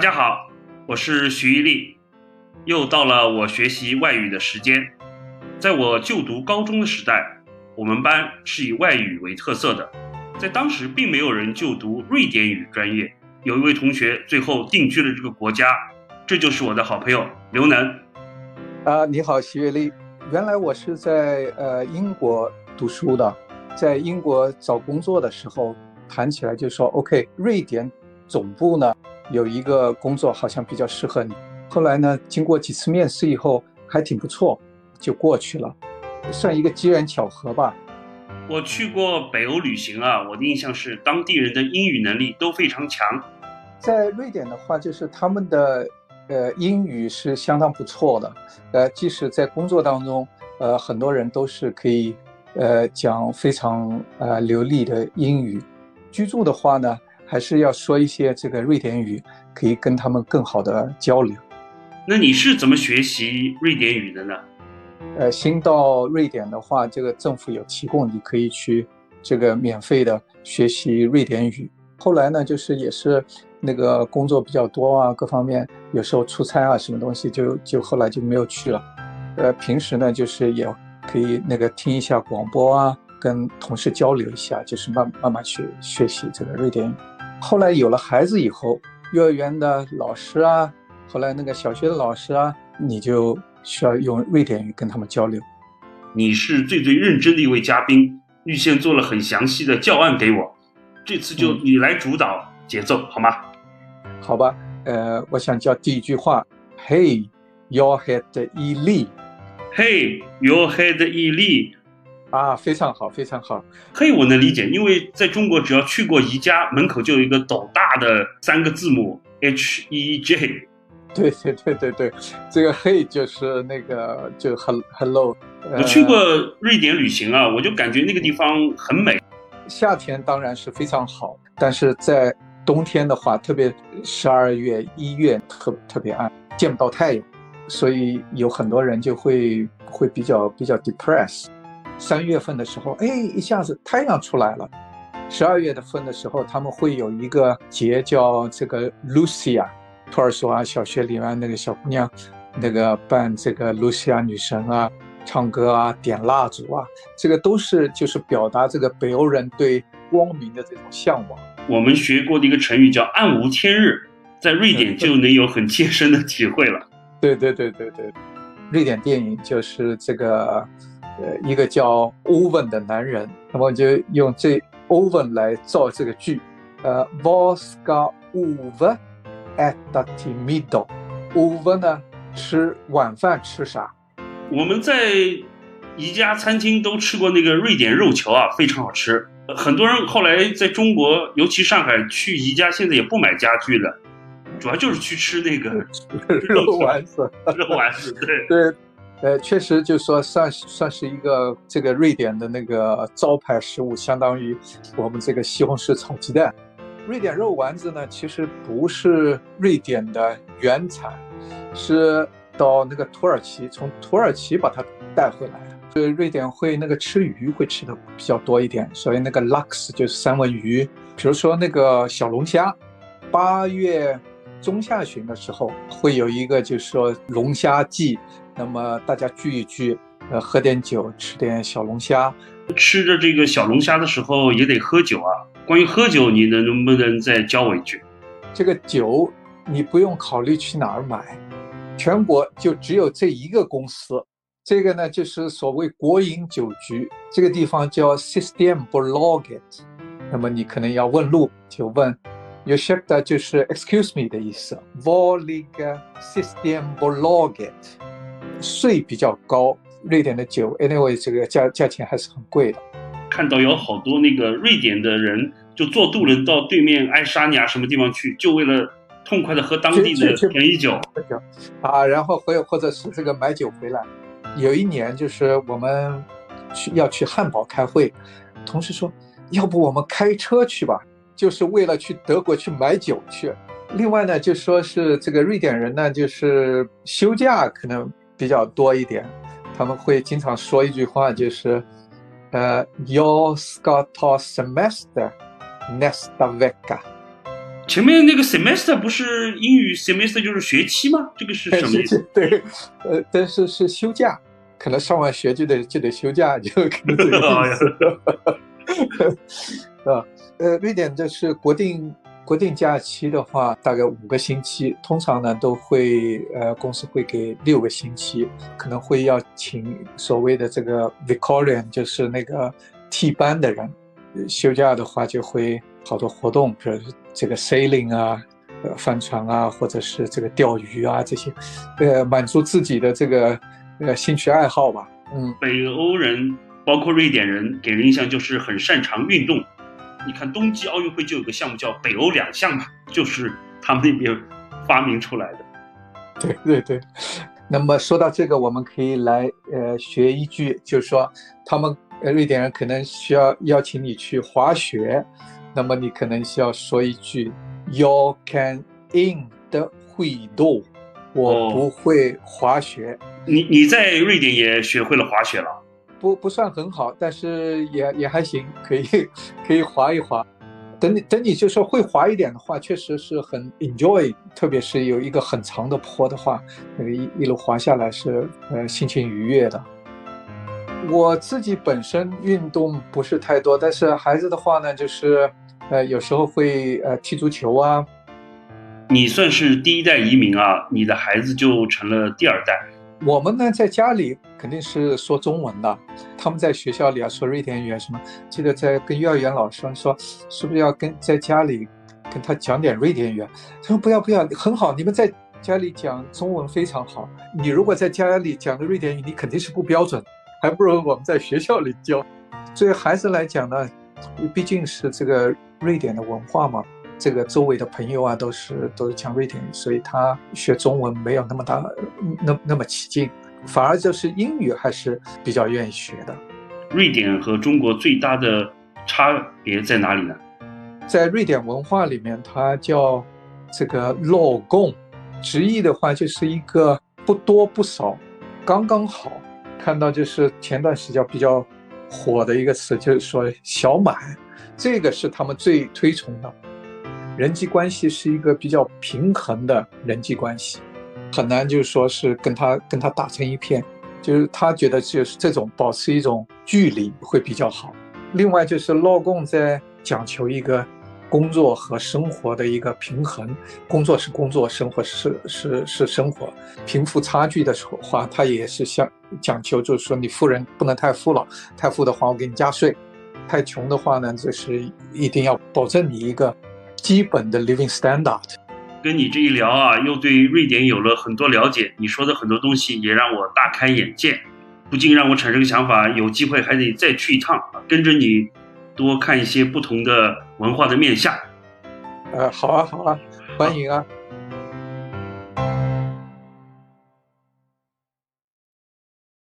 大家好，我是徐一力，又到了我学习外语的时间。在我就读高中的时代，我们班是以外语为特色的，在当时并没有人就读瑞典语专业。有一位同学最后定居了这个国家，这就是我的好朋友刘能。啊，你好，徐月丽。原来我是在呃英国读书的，在英国找工作的时候谈起来就说，OK，瑞典总部呢。有一个工作好像比较适合你，后来呢，经过几次面试以后还挺不错，就过去了，算一个机缘巧合吧。我去过北欧旅行啊，我的印象是当地人的英语能力都非常强。在瑞典的话，就是他们的呃英语是相当不错的，呃，即使在工作当中，呃，很多人都是可以呃讲非常呃流利的英语。居住的话呢？还是要说一些这个瑞典语，可以跟他们更好的交流。那你是怎么学习瑞典语的呢？呃，新到瑞典的话，这个政府有提供，你可以去这个免费的学习瑞典语。后来呢，就是也是那个工作比较多啊，各方面有时候出差啊，什么东西就就后来就没有去了。呃，平时呢，就是也可以那个听一下广播啊，跟同事交流一下，就是慢慢慢去学习这个瑞典语。后来有了孩子以后，幼儿园的老师啊，后来那个小学的老师啊，你就需要用瑞典语跟他们交流。你是最最认真的一位嘉宾，预先做了很详细的教案给我，这次就你来主导节奏好吗？好吧，呃，我想叫第一句话，Hey，your head 一粒。Hey，your head 一粒。啊，非常好，非常好。嘿，我能理解，因为在中国，只要去过宜家，门口就有一个斗大的三个字母 H E J。对对对对对，这个嘿就是那个就很 Hello。我去过瑞典旅行啊，我就感觉那个地方很美。夏天当然是非常好，但是在冬天的话，特别十二月、一月特特别暗，见不到太阳，所以有很多人就会会比较比较 depressed。三月份的时候，哎，一下子太阳出来了。十二月的份的时候，他们会有一个节叫这个 Lucia，托儿所啊、小学里面那个小姑娘，那个扮这个 Lucia 女神啊，唱歌啊、点蜡烛啊，这个都是就是表达这个北欧人对光明的这种向往。我们学过的一个成语叫“暗无天日”，在瑞典就能有很切身的体会了。对对对对对，瑞典电影就是这个。呃，一个叫 Owen 的男人，那么就用这 Owen 来造这个句。呃，Voska Ove at the middle。Ove 呢，吃晚饭吃啥？我们在宜家餐厅都吃过那个瑞典肉球啊，非常好吃。很多人后来在中国，尤其上海去宜家，现在也不买家具了，主要就是去吃那个 肉丸子。肉丸子，对对。呃，确实，就说算算是一个这个瑞典的那个招牌食物，相当于我们这个西红柿炒鸡蛋。瑞典肉丸子呢，其实不是瑞典的原产，是到那个土耳其，从土耳其把它带回来的。所以瑞典会那个吃鱼会吃的比较多一点，所以那个 lux 就是三文鱼，比如说那个小龙虾，八月中下旬的时候会有一个就是说龙虾季。那么大家聚一聚，呃，喝点酒，吃点小龙虾。吃着这个小龙虾的时候也得喝酒啊。关于喝酒，你能能不能再教我一句？这个酒你不用考虑去哪儿买，全国就只有这一个公司。这个呢就是所谓国营酒局，这个地方叫 System b o l o g e t。那么你可能要问路，就问 y o s h i p t 就是 Excuse me 的意思。Voliga Systembolaget。税比较高，瑞典的酒，anyway，这个价价钱还是很贵的。看到有好多那个瑞典的人就坐渡轮到对面爱沙尼亚什么地方去，就为了痛快的喝当地的便宜酒啊，然后或或者是这个买酒回来。有一年就是我们去要去汉堡开会，同事说，要不我们开车去吧，就是为了去德国去买酒去。另外呢，就说是这个瑞典人呢，就是休假可能。比较多一点，他们会经常说一句话，就是呃，Your Scott semester next week。前面那个 semester 不是英语 semester 就是学期吗？这个是什么意思？对，呃，但是是休假，可能上完学就得就得休假，就可能这个意思。啊，呃，瑞典这是国定国定假期的话，大概五个星期，通常呢都会呃公司会给六个星期，可能会要请所谓的这个 vicarian，就是那个替班的人。休假的话就会好多活动，比如这个 sailing 啊，呃，帆船啊，或者是这个钓鱼啊这些，呃，满足自己的这个呃兴趣爱好吧。嗯，北欧人包括瑞典人给人印象就是很擅长运动。你看冬季奥运会就有个项目叫北欧两项嘛，就是他们那边发明出来的。对对对。那么说到这个，我们可以来呃学一句，就是说他们。呃，瑞典人可能需要邀请你去滑雪，那么你可能需要说一句 “You can in the window”，我不会滑雪。你你在瑞典也学会了滑雪了？不不算很好，但是也也还行，可以可以滑一滑。等你等你就说会滑一点的话，确实是很 enjoy，特别是有一个很长的坡的话，那个一一路滑下来是呃心情愉悦的。我自己本身运动不是太多，但是孩子的话呢，就是，呃，有时候会呃踢足球啊。你算是第一代移民啊，你的孩子就成了第二代。我们呢，在家里肯定是说中文的，他们在学校里啊说瑞典语啊什么。记得在跟幼儿园老师说，是不是要跟在家里跟他讲点瑞典语？他说不要不要，很好，你们在家里讲中文非常好。你如果在家里讲的瑞典语，你肯定是不标准。还不如我们在学校里教。对孩子来讲呢，毕竟是这个瑞典的文化嘛，这个周围的朋友啊都是都是讲瑞典语，所以他学中文没有那么大那那么起劲，反而就是英语还是比较愿意学的。瑞典和中国最大的差别在哪里呢？在瑞典文化里面，它叫这个“老公”，直译的话就是一个不多不少，刚刚好。看到就是前段时间比较火的一个词，就是说“小满”，这个是他们最推崇的。人际关系是一个比较平衡的人际关系，很难就是说是跟他跟他打成一片，就是他觉得就是这种保持一种距离会比较好。另外就是老公在讲求一个。工作和生活的一个平衡，工作是工作，生活是是是生活。贫富差距的时候话，他也是想讲求，就是说你富人不能太富了，太富的话我给你加税；太穷的话呢，就是一定要保证你一个基本的 living standard。跟你这一聊啊，又对瑞典有了很多了解。你说的很多东西也让我大开眼界，不禁让我产生想法，有机会还得再去一趟啊，跟着你。多看一些不同的文化的面相。呃，好啊，好啊，欢迎啊。